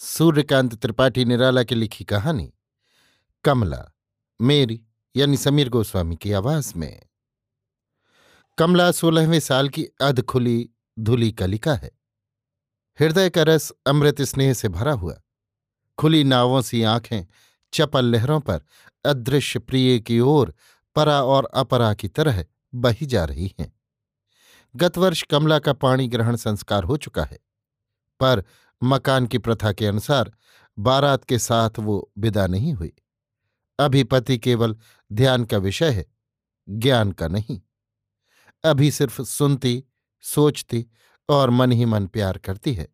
सूर्यकांत त्रिपाठी निराला की लिखी कहानी, कमला, मेरी, यानी समीर गोस्वामी की आवाज़ में। कमला सोलहवें साल की अध खुली धुली कलिका है। हृदय का रस अमृत स्नेह से भरा हुआ, खुली नावों सी आँखें चपल लहरों पर अदृश्य प्रिय की ओर परा और अपरा की तरह बही जा रही हैं। गत वर्ष कमला का पाणी ग्रहण संस्कार हो चुका है, पर मकान की प्रथा के अनुसार बारात के साथ वो विदा नहीं हुई। अभी पति केवल ध्यान का विषय है, ज्ञान का नहीं। अभी सिर्फ़ सुनती, सोचती और मन ही मन प्यार करती है।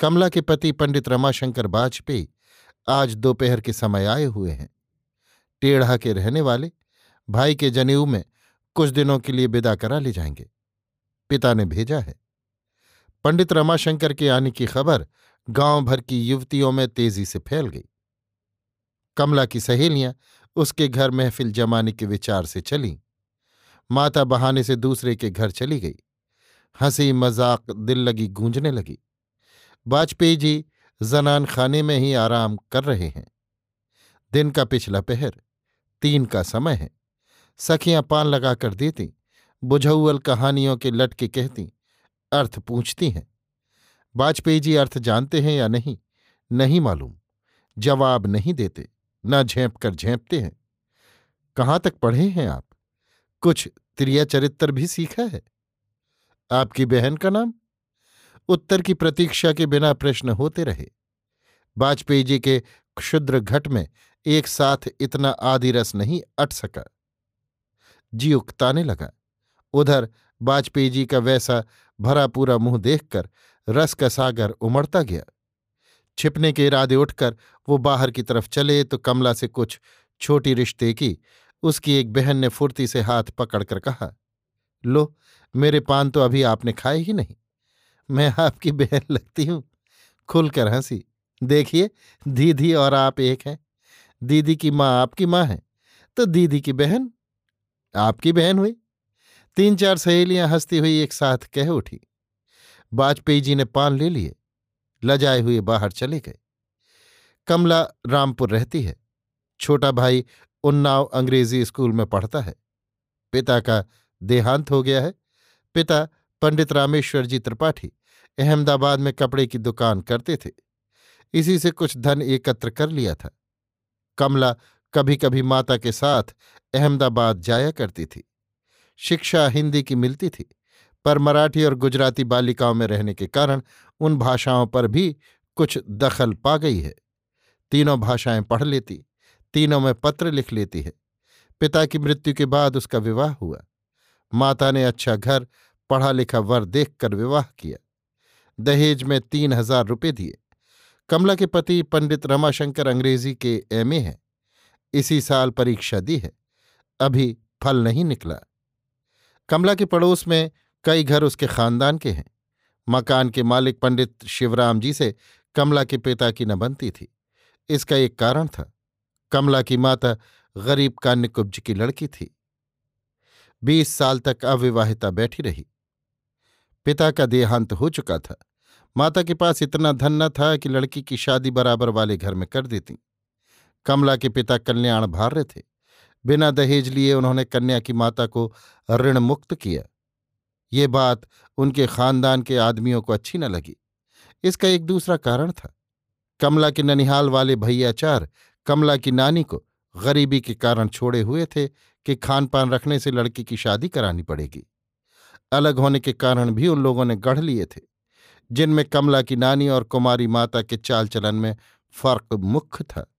कमला के पति पंडित रमाशंकर वाजपेयी आज दोपहर के समय आए हुए हैं। टेढ़ा के रहने वाले, भाई के जनेऊ में कुछ दिनों के लिए विदा करा ले जाएँगे। पिता ने भेजा है। पंडित रमाशंकर के आने की खबर गाँव भर की युवतियों में तेज़ी से फैल गई। कमला की सहेलियाँ उसके घर महफिल जमाने के विचार से चलीं। माता बहाने से दूसरे के घर चली गई। हँसी मज़ाक दिल लगी गूंजने लगी। वाजपेयी जी जनान खाने में ही आराम कर रहे हैं। दिन का पिछला पहर, तीन का समय है। सखियाँ पान लगाकर देती बुझौल कहानियों के लटके कहती अर्थ पूछती हैं। वाजपेयी जी अर्थ जानते हैं या नहीं? नहीं मालूम। जवाब नहीं देते, न झेंप कर झेंपते हैं। कहाँ तक पढ़े हैं आप? कुछ त्रिया चरित्र भी सीखा है? आपकी बहन का नाम? उत्तर की प्रतीक्षा के बिना प्रश्न होते रहे। वाजपेयी जी के क्षुद्र घट में एक साथ इतना आदि रस नहीं अट सका। जी उकताने लगा। उधर वाजपेयी जी का वैसा भरा पूरा मुँह देखकर रस का सागर उमड़ता गया। छिपने के इरादे उठकर वो बाहर की तरफ़ चले तो कमला से कुछ छोटी रिश्ते की उसकी एक बहन ने फुर्ती से हाथ पकड़कर कहा, लो, मेरे पान तो अभी आपने खाए ही नहीं। मैं आपकी बहन लगती हूँ। खुलकर हँसी, देखिए, दीदी और आप एक हैं। दीदी की माँ आपकी माँ है। तो दीदी की बहन, आपकी बहन हुई। तीन चार सहेलियाँ हंसती हुई एक साथ कह उठी। वाजपेयी जी ने पान ले लिए। लजाए हुए बाहर चले गए। कमला रामपुर रहती है। छोटा भाई उन्नाव अंग्रेज़ी स्कूल में पढ़ता है। पिता का देहांत हो गया है। पिता पंडित रामेश्वर जी त्रिपाठी अहमदाबाद में कपड़े की दुकान करते थे। इसी से कुछ धन एकत्र कर लिया था। कमला कभी कभी माता के साथ अहमदाबाद जाया करती थी। शिक्षा हिंदी की मिलती थी, पर मराठी और गुजराती बालिकाओं में रहने के कारण उन भाषाओं पर भी कुछ दखल पा गई है। तीनों भाषाएँ पढ़ लेती, तीनों में पत्र लिख लेती है। पिता की मृत्यु के बाद उसका विवाह हुआ। माता ने अच्छा घर पढ़ा लिखा वर देखकर विवाह किया। दहेज में तीन हज़ार रुपये दिए। कमला के पति पंडित रमाशंकर अंग्रेज़ी के एमए हैं। इसी साल परीक्षा दी है। अभी फल नहीं निकला। कमला के पड़ोस में कई घर उसके खानदान के हैं। मकान के मालिक पंडित शिवराम जी से कमला के पिता की न बनती थी। इसका एक कारण था। कमला की माता गरीब कान्य कुब्ज की लड़की थी। बीस साल तक अविवाहिता बैठी रही। पिता का देहांत हो चुका था। माता के पास इतना धन न था कि लड़की की शादी बराबर वाले घर में कर देती। कमला के पिता कल्याण भार्य थे। बिना दहेज लिए उन्होंने कन्या की माता को ऋण मुक्त किया। ये बात उनके खानदान के आदमियों को अच्छी न लगी। इसका एक दूसरा कारण था। कमला के ननिहाल वाले भैयाचार कमला की नानी को गरीबी के कारण छोड़े हुए थे कि खान पान रखने से लड़की की शादी करानी पड़ेगी। अलग होने के कारण भी उन लोगों ने गढ़ लिए थे, जिनमें कमला की नानी और कुमारी माता के चाल चलन में फ़र्क मुख्य था।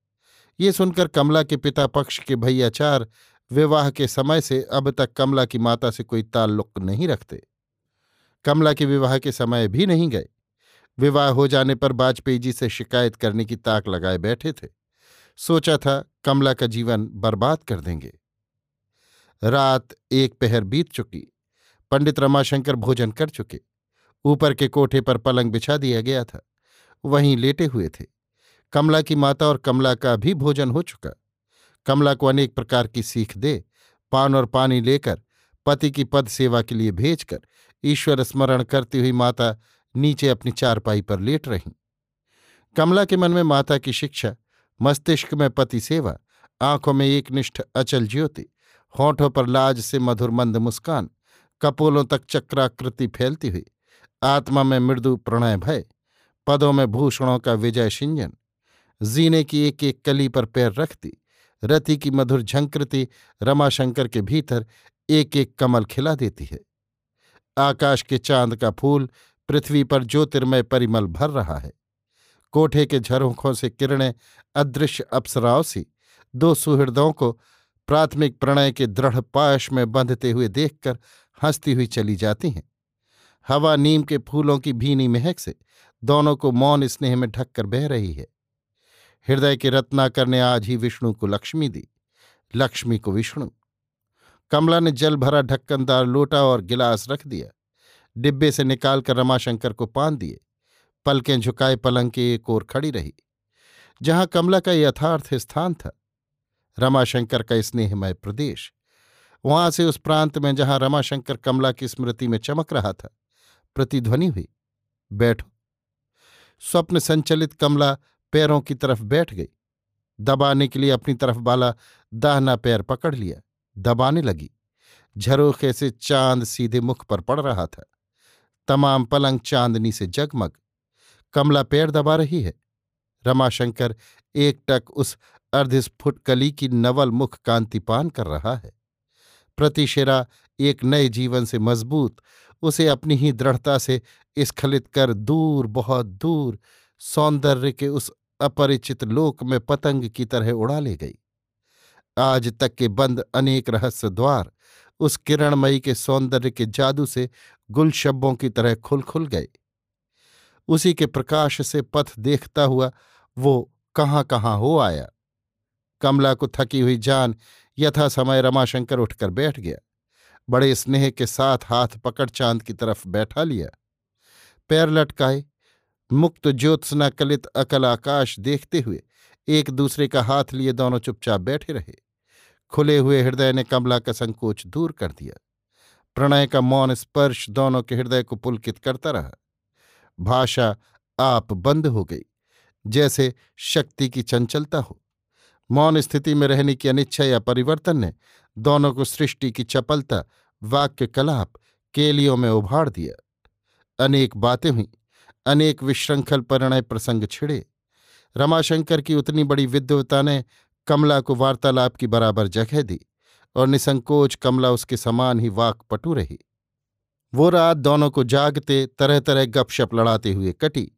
ये सुनकर कमला के पिता पक्ष के भैयाचार विवाह के समय से अब तक कमला की माता से कोई ताल्लुक नहीं रखते। कमला के विवाह के समय भी नहीं गए। विवाह हो जाने पर वाजपेयी जी से शिकायत करने की ताक लगाए बैठे थे। सोचा था कमला का जीवन बर्बाद कर देंगे। रात एक पहर बीत चुकी। पंडित रमाशंकर भोजन कर चुके। ऊपर के कोठे पर पलंग बिछा दिया गया था। वहीं लेटे हुए थे। कमला की माता और कमला का भी भोजन हो चुका। कमला को अनेक प्रकार की सीख दे, पान और पानी लेकर पति की पद सेवा के लिए भेजकर ईश्वर स्मरण करती हुई माता नीचे अपनी चारपाई पर लेट रहीं। कमला के मन में माता की शिक्षा, मस्तिष्क में पति सेवा, आँखों में एक निष्ठ अचल ज्योति, होठों पर लाज से मधुर मंद मुस्कान, कपोलों तक चक्राकृति फैलती हुई, आत्मा में मृदु प्रणय भय, पदों में भूषणों का विजय सिंजन जीने की एक एक कली पर पैर रखती रति की मधुर झंकृति रमाशंकर के भीतर एक एक कमल खिला देती है। आकाश के चाँद का फूल पृथ्वी पर ज्योतिर्मय परिमल भर रहा है। कोठे के झरोखों से किरणें अदृश्य अप्सराओं सी। दो सुहृदों को प्राथमिक प्रणय के दृढ़ पाश में बंधते हुए देखकर हंसती हुई चली जाती हैं। हवा नीम के फूलों की भीनी महक से दोनों को मौन स्नेह में ढककर बह रही है। हृदय के रत्नाकर ने आज ही विष्णु को लक्ष्मी दी। लक्ष्मी को विष्णु। कमला ने जल भरा ढक्कनदार लोटा और गिलास रख दिया। डिब्बे से निकालकर रमाशंकर को पान दिए। पलकें झुकाए पलंग के एक ओर खड़ी रही। जहाँ कमला का यथार्थ स्थान था। रमाशंकर का स्नेहमय प्रदेश। वहाँ से उस प्रांत में जहाँ रमाशंकर कमला की स्मृति में चमक रहा था, प्रतिध्वनि हुई। बैठो। स्वप्न संचलित कमला पैरों की तरफ़ बैठ गई। दबाने के लिए अपनी तरफ़ बाला दाहना पैर पकड़ लिया। दबाने लगी। झरोखे से चाँद सीधे मुख पर पड़ रहा था। तमाम पलंग चांदनी से जगमग। कमला पैर दबा रही है। रमाशंकर एक टक उस अर्धस्फुट कली की नवल मुख कांतिपान कर रहा है। प्रतिशिरा एक नए जीवन से मज़बूत, उसे अपनी ही दृढ़ता से स्खलित कर दूर, बहुत दूर, सौंदर्य के उस अपरिचित लोक में पतंग की तरह उड़ा ले गई। आज तक के बंद अनेक रहस्य द्वार उस किरणमयी के सौंदर्य के जादू से गुलशब्बों की तरह खुल खुल गए। उसी के प्रकाश से पथ देखता हुआ वो कहाँ कहाँ हो आया। कमला को थकी हुई जान यथा समय रमाशंकर उठकर बैठ गया। बड़े स्नेह के साथ हाथ पकड़ चाँद की तरफ़ बैठा लिया। पैर लटकाए मुक्त ज्योत्सना कलित अकल आकाश देखते हुए एक दूसरे का हाथ लिए दोनों चुपचाप बैठे रहे। खुले हुए हृदय ने कमला का संकोच दूर कर दिया। प्रणय का मौन स्पर्श दोनों के हृदय को पुलकित करता रहा। भाषा आप बंद हो गई, जैसे शक्ति की चंचलता हो। मौन स्थिति में रहने की अनिच्छा या परिवर्तन ने दोनों को सृष्टि की चपलता, वाक्य कलाप, केलियों में उभाड़ दिया। अनेक बातें हुई। अनेक विश्रृंखल परिणय प्रसंग छिड़े। रमाशंकर की उतनी बड़ी विद्वता ने कमला को वार्तालाप की बराबर जगह दी और निसंकोच कमला उसके समान ही वाक पटू रही। वो रात दोनों को जागते तरह तरह गपशप लड़ाते हुए कटी।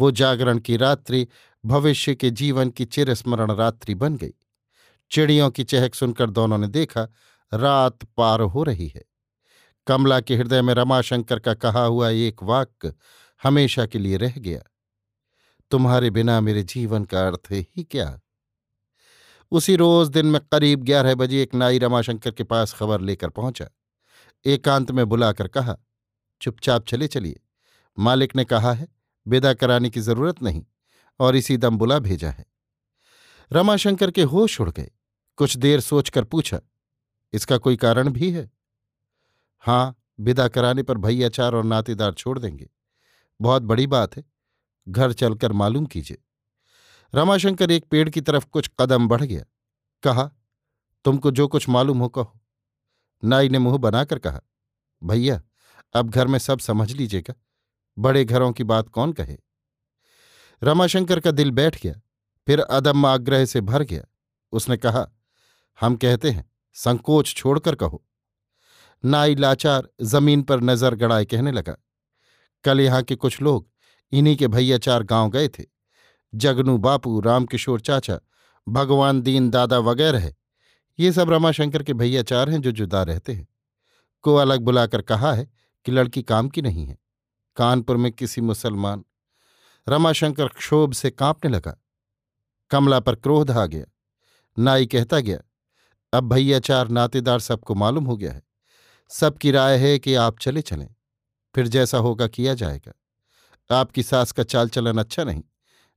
वो जागरण की रात्रि भविष्य के जीवन की चिरस्मरण रात्रि बन गई। चिड़ियों की चहक सुनकर दोनों ने देखा, रात पार हो रही है। कमला के हृदय में रमाशंकर का कहा हुआ एक वाक्य हमेशा के लिए रह गया। तुम्हारे बिना मेरे जीवन का अर्थ ही क्या? उसी रोज दिन में करीब ग्यारह बजे एक नाई रमाशंकर के पास खबर लेकर पहुँचा। एकांत में बुलाकर कहा, चुपचाप चले चलिए। मालिक ने कहा है, विदा कराने की ज़रूरत नहीं, और इसी दम बुला भेजा है। रमाशंकर के होश उड़ गए। कुछ देर सोचकर पूछा, इसका कोई कारण भी है? हाँ विदा कराने पर भैयाचार और नातेदार छोड़ देंगे। बहुत बड़ी बात है। घर चलकर मालूम कीजिए। रमाशंकर एक पेड़ की तरफ़ कुछ कदम बढ़ गया। कहा, तुमको जो कुछ मालूम हो कहो। नाई ने मुँह बनाकर कहा, भैया, अब घर में सब समझ लीजिएगा। बड़े घरों की बात कौन कहे? रमाशंकर का दिल बैठ गया, फिर अदम्य आग्रह से भर गया। उसने कहा, हम कहते हैं, संकोच छोड़कर कहो। नाई लाचार ज़मीन पर नज़र गड़ाए कहने लगा। कल यहाँ के कुछ लोग इन्हीं के भैयाचार गाँव गए थे। जगनू बापू, रामकिशोर चाचा, भगवान दीन दादा वगैरह ये सब रमाशंकर के भैयाचार हैं जो जुदा रहते हैं। को अलग बुलाकर कहा है कि लड़की काम की नहीं है। कानपुर में किसी मुसलमान। रमाशंकर क्षोभ से कांपने लगा। कमला पर क्रोध आ गया। नाई कहता गया, अब भैयाचार नातेदार सबको मालूम हो गया है। सबकी राय है कि आप चले चलें। फिर जैसा होगा किया जाएगा। आपकी सास का चाल चलन अच्छा नहीं,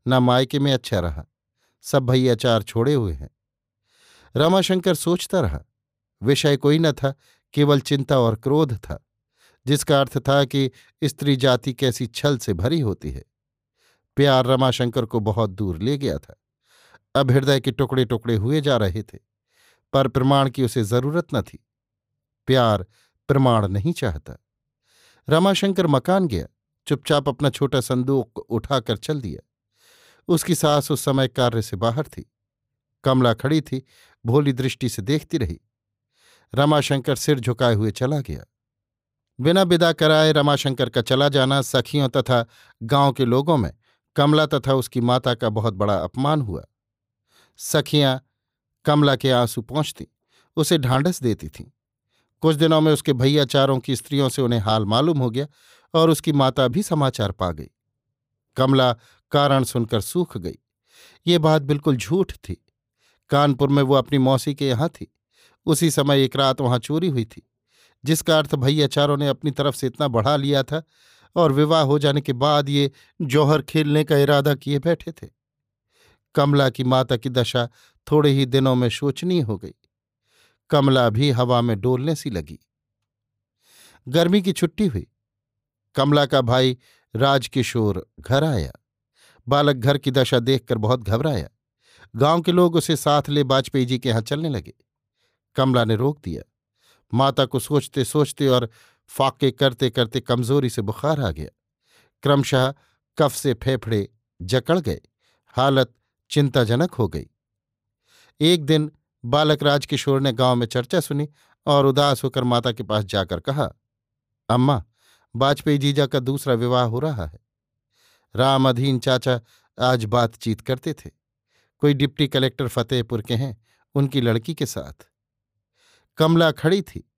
ना मायके में अच्छा रहा, सब भैयाचार छोड़े हुए हैं। रमाशंकर सोचता रहा, विषय कोई न था, केवल चिंता और क्रोध था, जिसका अर्थ था कि स्त्री जाति कैसी छल से भरी होती है। प्यार रमाशंकर को बहुत दूर ले गया था। अब हृदय के टुकड़े टुकड़े हुए जा रहे थे, पर प्रमाण की उसे ज़रूरत न थी। प्यार प्रमाण नहीं चाहता। रमाशंकर मकान गया, चुपचाप अपना छोटा संदूक उठाकर चल दिया। उसकी सास उस समय कार्य से बाहर थी। कमला खड़ी थी, भोली दृष्टि से देखती रही। रमाशंकर सिर झुकाए हुए चला गया। बिना विदा कराए रमाशंकर का चला जाना सखियों तथा गाँव के लोगों में कमला तथा उसकी माता का बहुत बड़ा अपमान हुआ। सखियाँ कमला के आँसू पहुँचती उसे ढांढस देती थीं। कुछ दिनों में उसके भैयाचारों की स्त्रियों से उन्हें हाल मालूम हो गया और उसकी माता भी समाचार पा गई। कमला कारण सुनकर सूख गई। ये बात बिल्कुल झूठ थी। कानपुर में वो अपनी मौसी के यहाँ थी। उसी समय एक रात वहाँ चोरी हुई थी, जिसका अर्थ भैयाचारों ने अपनी तरफ़ से इतना बढ़ा लिया था और विवाह हो जाने के बाद ये जौहर खेलने का इरादा किए बैठे थे। कमला की माता की दशा थोड़े ही दिनों में शोचनीय हो गई। कमला भी हवा में डोलने सी लगी। गर्मी की छुट्टी हुई। कमला का भाई राजकिशोर घर आया। बालक घर की दशा देखकर बहुत घबराया। गाँव के लोग उसे साथ ले वाजपेयी जी के यहाँ चलने लगे। कमला ने रोक दिया। माता को सोचते सोचते और फाके करते करते कमज़ोरी से बुखार आ गया। क्रमशः कफ से फेफड़े जकड़ गए। हालत चिंताजनक हो गई। एक दिन बालक राजकिशोर ने गाँव में चर्चा सुनी और उदास होकर माता के पास जाकर कहा, अम्मा, वाजपेयी जीजा का दूसरा विवाह हो रहा है। राम अधीन चाचा आज बातचीत करते थे। कोई डिप्टी कलेक्टर फतेहपुर के हैं, उनकी लड़की के साथ। कमला खड़ी थी।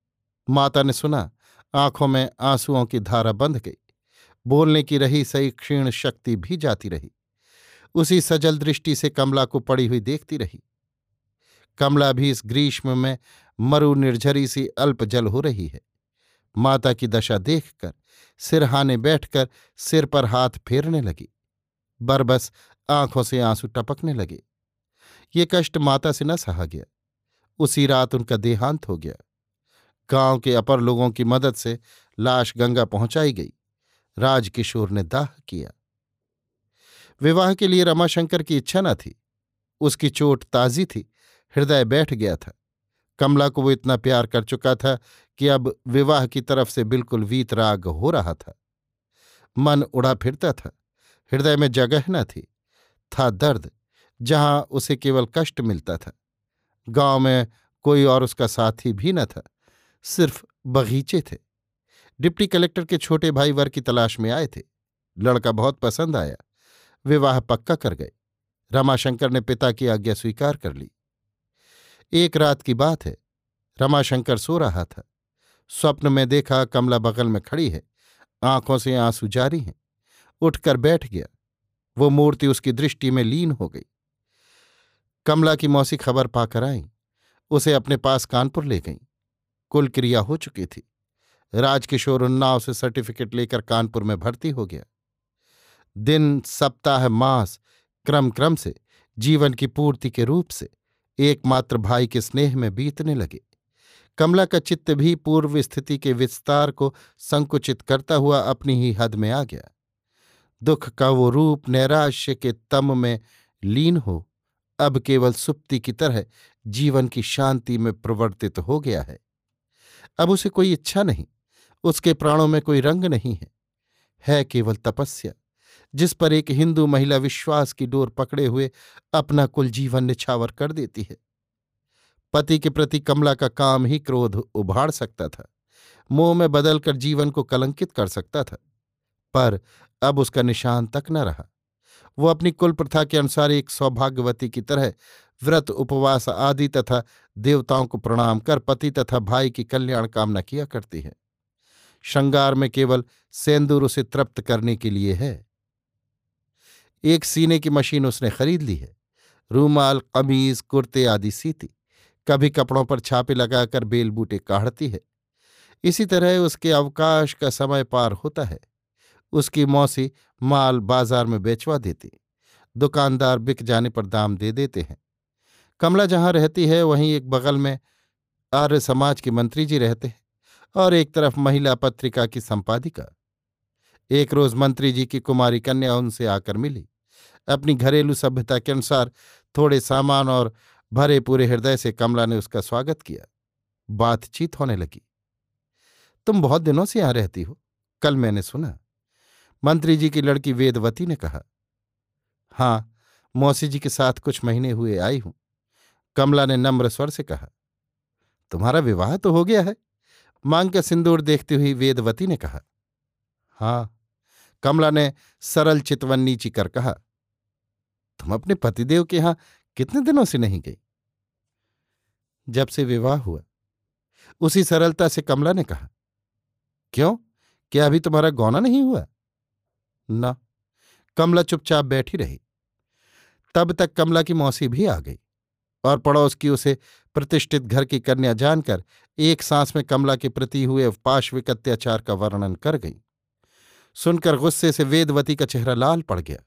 माता ने सुना, आँखों में आंसुओं की धारा बंध गई। बोलने की रही सही क्षीण शक्ति भी जाती रही। उसी सजल दृष्टि से कमला को पड़ी हुई देखती रही। कमला भी इस ग्रीष्म में मरु निर्झरी सी अल्प जल हो रही है। माता की दशा देखकर सिरहाने बैठकर सिर पर हाथ फेरने लगी। बरबस आँखों से आँसू टपकने लगे। ये कष्ट माता से न सहा गया। उसी रात उनका देहांत हो गया। गाँव के अपर लोगों की मदद से लाश गंगा पहुंचाई गई। राजकिशोर ने दाह किया। विवाह के लिए रमाशंकर की इच्छा न थी। उसकी चोट ताजी थी। हृदय बैठ गया था। कमला को वो इतना प्यार कर चुका था कि अब विवाह की तरफ़ से बिल्कुल वीतराग हो रहा था। मन उड़ा फिरता था। हृदय में जगह न थी। था दर्द, जहाँ उसे केवल कष्ट मिलता था। गाँव में कोई और उसका साथी भी न था। सिर्फ़ बगीचे थे। डिप्टी कलेक्टर के छोटे भाई वर की तलाश में आए थे। लड़का बहुत पसंद आया। विवाह पक्का कर गए। रमाशंकर ने पिता की आज्ञा स्वीकार कर ली। एक रात की बात है। रमाशंकर सो रहा था। स्वप्न में देखा कमला बगल में खड़ी है। आँखों से आँसू जारी हैं। उठकर बैठ गया। वो मूर्ति उसकी दृष्टि में लीन हो गई। कमला की मौसी खबर पाकर आई। उसे अपने पास कानपुर ले गई। कुल क्रिया हो चुकी थी। राजकिशोर उन्नाव से सर्टिफिकेट लेकर कानपुर में भर्ती हो गया। दिन, सप्ताह, मास क्रम क्रम से जीवन की पूर्ति के रूप से एकमात्र भाई के स्नेह में बीतने लगे। कमला का चित्त भी पूर्व स्थिति के विस्तार को संकुचित करता हुआ अपनी ही हद में आ गया। दुख का वो रूप नैराश्य के तम में लीन हो, अब केवल सुप्ति की तरह जीवन की शांति में प्रवर्तित हो गया है। अब उसे कोई इच्छा नहीं, उसके प्राणों में कोई रंग नहीं है है केवल तपस्या। जिस पर एक हिंदू महिला विश्वास की डोर पकड़े हुए अपना कुल जीवन निछावर कर देती है। पति के प्रति कमला का काम ही क्रोध उभाड़ सकता था। मोह में बदलकर जीवन को कलंकित कर सकता था। पर अब उसका निशान तक न रहा। वो अपनी कुल प्रथा के अनुसार एक सौभाग्यवती की तरह व्रत, उपवास आदि तथा देवताओं को प्रणाम कर पति तथा भाई की कल्याण कामना किया करती है। श्रृंगार में केवल सेंदूर उसे तृप्त करने के लिए है। एक सीने की मशीन उसने खरीद ली है। रूमाल, कमीज, कुर्ते आदि सीती। कभी कपड़ों पर छापे लगाकर बेल बूटे काढ़ती है। इसी तरह उसके अवकाश का समय पार होता है। उसकी मौसी माल बाज़ार में बेचवा देती। दुकानदार बिक जाने पर दाम दे देते हैं। कमला जहाँ रहती है, वहीं एक बगल में आर्य समाज के मंत्री जी रहते हैं और एक तरफ़ महिला पत्रिका की संपादिका। एक रोज मंत्री जी की कुमारी कन्या उनसे आकर मिली। अपनी घरेलू सभ्यता के अनुसार थोड़े सामान और भरे पूरे हृदय से कमला ने उसका स्वागत किया। बातचीत होने लगी। तुम बहुत दिनों से यहाँ रहती हो। कल मैंने सुना। मंत्री जी की लड़की वेदवती ने कहा। हाँ, मौसी जी के साथ कुछ महीने हुए आई हूँ। कमला ने नम्र स्वर से कहा। तुम्हारा विवाह तो हो गया है? मांग का सिंदूर देखती हुई वेदवती ने कहा। हाँ कमला ने सरल चितवन नीची कर कहा, तुम अपने पतिदेव के यहाँ कितने दिनों से नहीं गई? जब से विवाह हुआ, उसी सरलता से कमला ने कहा, क्यों? क्या अभी तुम्हारा गौना नहीं हुआ? न। कमला चुपचाप बैठी रही। तब तक कमला की मौसी भी आ गई और पड़ोस की उसे प्रतिष्ठित घर की कन्या जानकर एक सांस में कमला के प्रति हुए पाश्विक अत्याचार का वर्णन कर गई। सुनकर गुस्से से वेदवती का चेहरा लाल पड़ गया।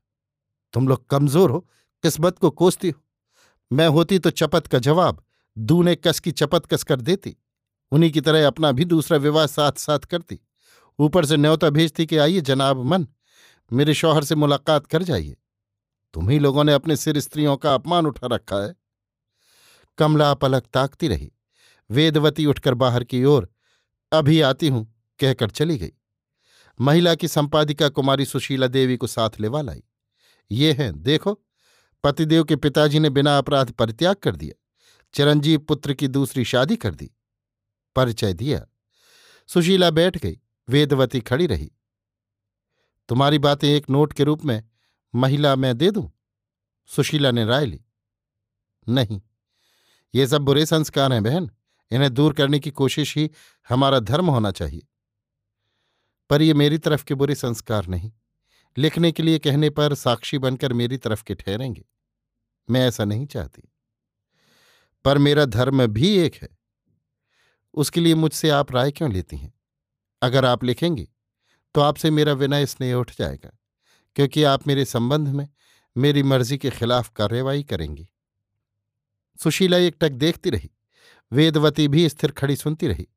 तुम लोग कमज़ोर हो, किस्मत को कोसती हो। मैं होती तो चपत का जवाब, दूने कस की चपत कस कर देती, उन्हीं की तरह अपना भी दूसरा विवाह साथ साथ करती। ऊपर से न्योता भेजती कि आइए जनाब मन, मेरे शौहर से मुलाकात कर जाइए। तुम्ही लोगों ने अपने सिर स्त्रियों का अपमान उठा रखा है। कमला पलक ताकती रही। वेदवती उठकर बाहर की ओर, अभी आती हूँ, कहकर चली गई। महिला की संपादिका कुमारी सुशीला देवी को साथ लेवा लाई। ये हैं, देखो, पतिदेव के पिताजी ने बिना अपराध परित्याग कर दिया, चिरंजीव पुत्र की दूसरी शादी कर दी, परिचय दिया। सुशीला बैठ गई, वेदवती खड़ी रही। तुम्हारी बातें एक नोट के रूप में महिला मैं दे दूँ? सुशीला ने राय ली। नहीं, ये सब बुरे संस्कार हैं बहन, इन्हें दूर करने की कोशिश ही हमारा धर्म होना चाहिए। पर ये मेरी तरफ़ के बुरे संस्कार नहीं। लिखने के लिए कहने पर साक्षी बनकर मेरी तरफ़ के ठहरेंगे। मैं ऐसा नहीं चाहती। पर मेरा धर्म भी एक है। उसके लिए मुझसे आप राय क्यों लेती हैं? अगर आप लिखेंगी तो आपसे मेरा विनय स्नेह उठ जाएगा, क्योंकि आप मेरे संबंध में मेरी मर्ज़ी के खिलाफ कार्यवाही करेंगी। सुशीला एकटक देखती रही। वेदवती भी स्थिर खड़ी सुनती रही।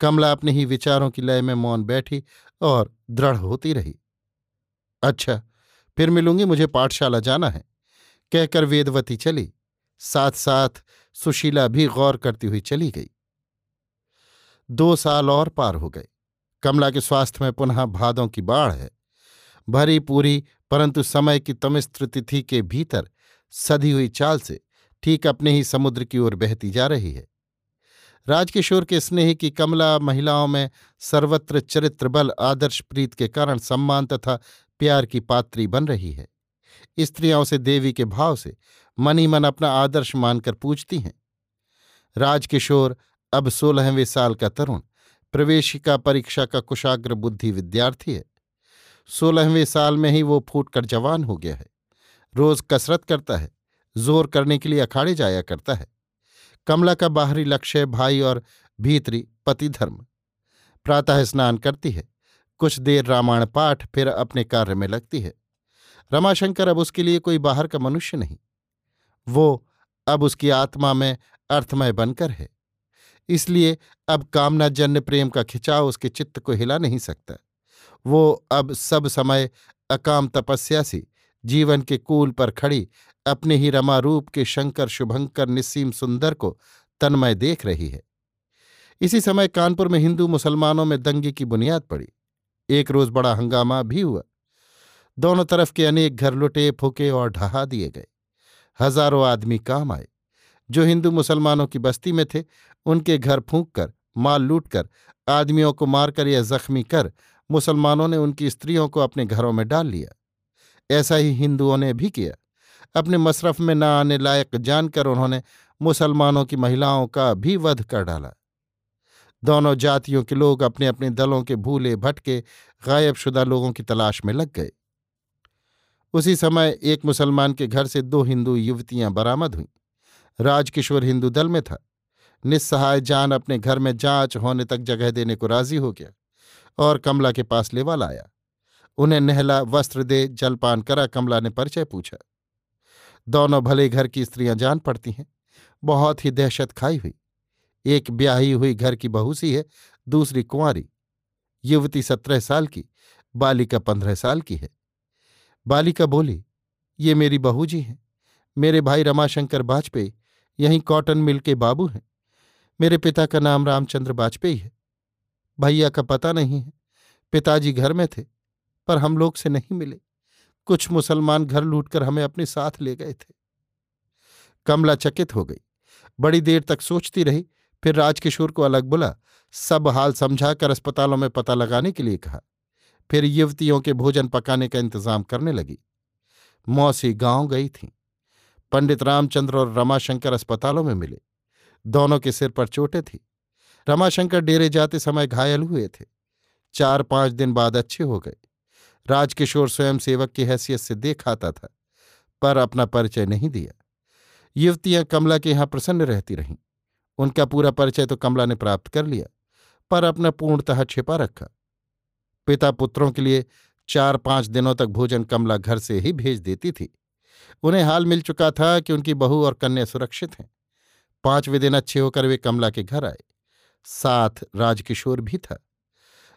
कमला अपने ही विचारों की लय में मौन बैठी और दृढ़ होती रही। अच्छा फिर मिलूँगी, मुझे पाठशाला जाना है, कहकर वेदवती चली। साथ साथ सुशीला भी गौर करती हुई चली गई। दो साल और पार हो गए। कमला के स्वास्थ्य में पुनः भादों की बाढ़ है। भरी पूरी, परंतु समय की तमिस्त्र तिथि के भीतर सधी हुई चाल से ठीक अपने ही समुद्र की ओर बहती जा रही है। राजकिशोर के स्नेह की कमला महिलाओं में सर्वत्र चरित्र बल, आदर्श प्रीत के कारण सम्मान तथा प्यार की पात्री बन रही है। स्त्रियाँ उसे देवी के भाव से मनी मन अपना आदर्श मानकर पूछती हैं। राजकिशोर अब सोलहवें साल का तरुण, प्रवेशिका परीक्षा का कुशाग्र बुद्धि विद्यार्थी है। सोलहवें साल में ही वो फूटकर जवान हो गया है। रोज कसरत करता है, ज़ोर करने के लिए अखाड़े जाया करता है। कमला का बाहरी लक्ष्य भाई और भीतरी पति धर्म प्रातः स्नान करती है। कुछ देर रामायण पाठ फिर अपने कार्य में लगती है। रमाशंकर अब उसके लिए कोई बाहर का मनुष्य नहीं। वो अब उसकी आत्मा में अर्थमय बनकर है। इसलिए अब कामनाजन्य प्रेम का खिंचाव उसके चित्त को हिला नहीं सकता। वो अब सब समय अकाम तपस्या से जीवन के कूल पर खड़ी, अपने ही रमारूप के शंकर शुभंकर निस्सीम सुंदर को तन्मय देख रही है। इसी समय कानपुर में हिंदू मुसलमानों में दंगे की बुनियाद पड़ी। एक रोज बड़ा हंगामा भी हुआ। दोनों तरफ़ के अनेक घर लुटे, फूके और ढहा दिए गए। हज़ारों आदमी काम आए। जो हिंदू मुसलमानों की बस्ती में थे, उनके घर फूंक कर माल लूट कर आदमियों को मारकर या जख्मी कर, मुसलमानों ने उनकी स्त्रियों को अपने घरों में डाल लिया। ऐसा ही हिंदुओं ने भी किया। अपने मशरफ में न आने लायक जानकर उन्होंने मुसलमानों की महिलाओं का भी वध कर डाला। दोनों जातियों के लोग अपने अपने दलों के भूले भटके गायबशुदा लोगों की तलाश में लग गए। उसी समय एक मुसलमान के घर से दो हिंदू युवतियाँ बरामद हुईं। राजकिशोर हिंदू दल में था। निस्सहाय जान अपने घर में जाँच होने तक जगह देने को राज़ी हो गया और कमला के पास लेवा लाया उन्हें नहला, वस्त्र दे, जलपान करा, कमला ने परिचय पूछा। दोनों भले घर की स्त्रियाँ जान पड़ती हैं, बहुत ही दहशत खाई हुई। एक ब्याही हुई घर की बहू सी है, दूसरी कुंवारी। युवती सत्रह साल की, बालिका पंद्रह साल की है। बालिका बोली, ये मेरी बहू जी हैं। मेरे भाई रमाशंकर बाजपेयी, यहीं कॉटन मिल के बाबू हैं। मेरे पिता का नाम रामचंद्र बाजपेयी है। भैया का पता नहीं है। पिताजी घर में थे। पर हम लोग से नहीं मिले। कुछ मुसलमान घर लूटकर हमें अपने साथ ले गए थे। कमला चकित हो गई। बड़ी देर तक सोचती रही, फिर राजकिशोर को अलग बुला, सब हाल समझाकर अस्पतालों में पता लगाने के लिए कहा। फिर युवतियों के भोजन पकाने का इंतज़ाम करने लगी। मौसी गाँव गई थी। पंडित रामचंद्र और रमाशंकर अस्पतालों में मिले। दोनों के सिर पर चोटें थी। रमाशंकर डेरे जाते समय घायल हुए थे। चार पाँच दिन बाद अच्छे हो गए। राजकिशोर स्वयं सेवक की हैसियत से देख आता था, पर अपना परिचय नहीं दिया। युवतियाँ कमला के यहाँ प्रसन्न रहती रहीं। उनका पूरा परिचय तो कमला ने प्राप्त कर लिया, पर अपना पूर्णतः छिपा रखा। पिता पुत्रों के लिए चार पाँच दिनों तक भोजन कमला घर से ही भेज देती थी। उन्हें हाल मिल चुका था कि उनकी बहू और कन्या सुरक्षित हैं। पाँचवें दिन अच्छे होकर वे कमला के घर आए। साथ राजकिशोर भी था।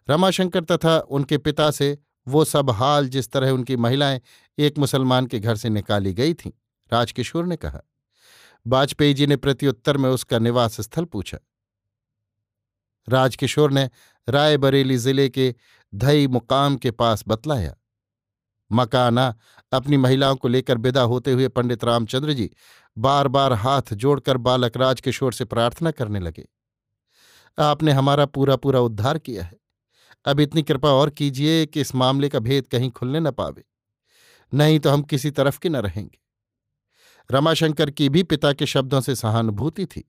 रमाशंकर तथा उनके पिता से वो सब हाल जिस तरह उनकी महिलाएँ एक मुसलमान के घर से निकाली गई थीं, राजकिशोर ने कहा। वाजपेयी जी ने प्रत्युत्तर में उसका निवास स्थल पूछा। राजकिशोर ने रायबरेली ज़िले के धई मुकाम के पास बतलाया। मकाना अपनी महिलाओं को लेकर विदा होते हुए पंडित रामचंद्र जी बार बार हाथ जोड़कर बालक राजकिशोर से प्रार्थना करने लगे। आपने हमारा पूरा पूरा उद्धार किया है। अब इतनी कृपा और कीजिए कि इस मामले का भेद कहीं खुलने न पावे। नहीं तो हम किसी तरफ़ के न रहेंगे। रमाशंकर की भी पिता के शब्दों से सहानुभूति थी।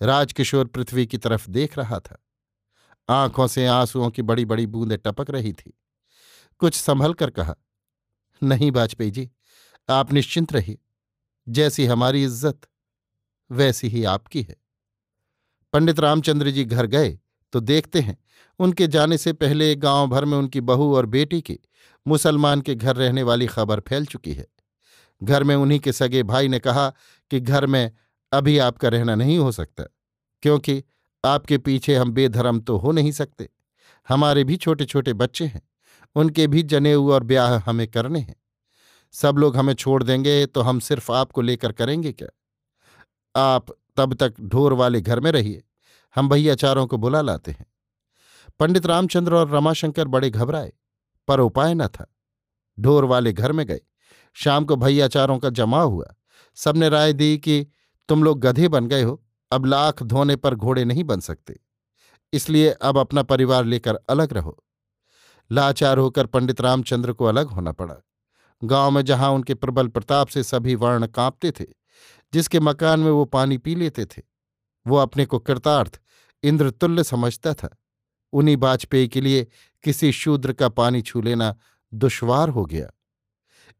राजकिशोर पृथ्वी की तरफ़ देख रहा था। आँखों से आंसुओं की बड़ी बड़ी बूंदें टपक रही थी। कुछ संभल कर कहा, नहीं वाजपेयी जी, आप निश्चिंत रहिए। जैसी हमारी इज़्ज़त, वैसी ही आपकी है। पंडित रामचंद्र जी घर गए। तो देखते हैं। उनके जाने से पहले गाँव भर में उनकी बहू और बेटी की मुसलमान के घर रहने वाली खबर फैल चुकी है। घर में उन्हीं के सगे भाई ने कहा कि घर में अभी आपका रहना नहीं हो सकता, क्योंकि आपके पीछे हम बेधर्म तो हो नहीं सकते। हमारे भी छोटे छोटे बच्चे हैं, उनके भी जनेऊ और ब्याह हमें करने हैं। सब लोग हमें छोड़ देंगे तो हम सिर्फ़ आपको लेकर करेंगे क्या? आप तब तक ढोर वाले घर में रहिए। हम भैयाचारों को बुला लाते हैं। पंडित रामचंद्र और रमाशंकर बड़े घबराए, पर उपाय न था। ढोर वाले घर में गए। शाम को भैयाचारों का जमा हुआ। सबने राय दी कि तुम लोग गधे बन गए हो, अब लाख धोने पर घोड़े नहीं बन सकते। इसलिए अब अपना परिवार लेकर अलग रहो। लाचार होकर पंडित रामचंद्र को अलग होना पड़ा। गाँव में जहाँ उनके प्रबल प्रताप से सभी वर्ण कांपते थे, जिसके मकान में वो पानी पी लेते थे, वो अपने को कृतार्थ इंद्रतुल्य समझता था। उन्हीं वाजपेयी के लिए किसी शूद्र का पानी छू लेना दुश्वार हो गया।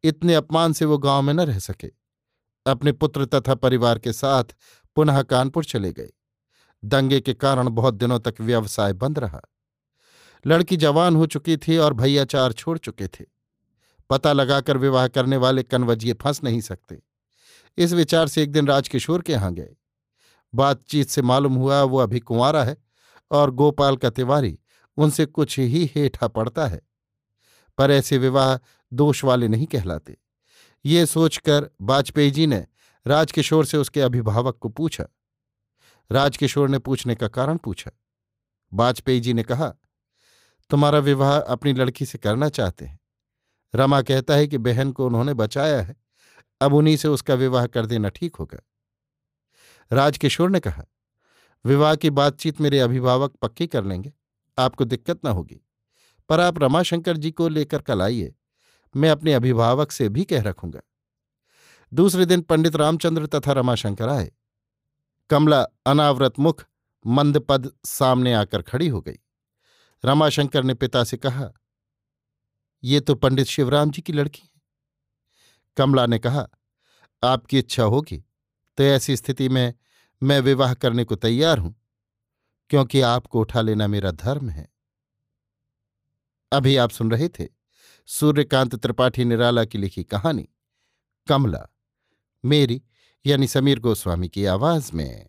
इतने अपमान से वो गाँव में न रह सके। अपने पुत्र तथा परिवार के साथ पुनः कानपुर चले गए। दंगे के कारण बहुत दिनों तक व्यवसाय बंद रहा। लड़की जवान हो चुकी थी और भैया चार छोड़ चुके थे। पता लगाकर विवाह करने वाले कनवजिए फंस नहीं सकते। इस विचार से एक दिन राजकिशोर के यहाँ गए। बातचीत से मालूम हुआ वो अभी कुंवारा है और गोपाल का तिवारी उनसे कुछ ही हेठा पड़ता है। पर ऐसे विवाह दोष वाले नहीं कहलाते। ये सोचकर वाजपेयी जी ने राजकिशोर से उसके अभिभावक को पूछा। राजकिशोर ने पूछने का कारण पूछा। वाजपेयी जी ने कहा, तुम्हारा विवाह अपनी लड़की से करना चाहते हैं। रमा कहता है कि बहन को उन्होंने बचाया है। अब उन्हीं से उसका विवाह कर देना ठीक होगा। राजकिशोर ने कहा, विवाह की बातचीत मेरे अभिभावक पक्की कर लेंगे, आपको दिक्कत न होगी। पर आप रमाशंकर जी को लेकर कल आइए, मैं अपने अभिभावक से भी कह रखूँगा। दूसरे दिन पंडित रामचंद्र तथा रमाशंकर आए। कमला अनावरत मुख, मंदपद सामने आकर खड़ी हो गई। रमाशंकर ने पिता से कहा, ये तो पंडित शिवराम जी की लड़की है। कमला ने कहा, आपकी इच्छा होगी तो ऐसी स्थिति में मैं विवाह करने को तैयार हूँ, क्योंकि आपको उठा लेना मेरा धर्म है। अभी आप सुन रहे थे सूर्यकांत त्रिपाठी निराला की लिखी कहानी, कमला, मेरी यानी समीर गोस्वामी की आवाज़ में।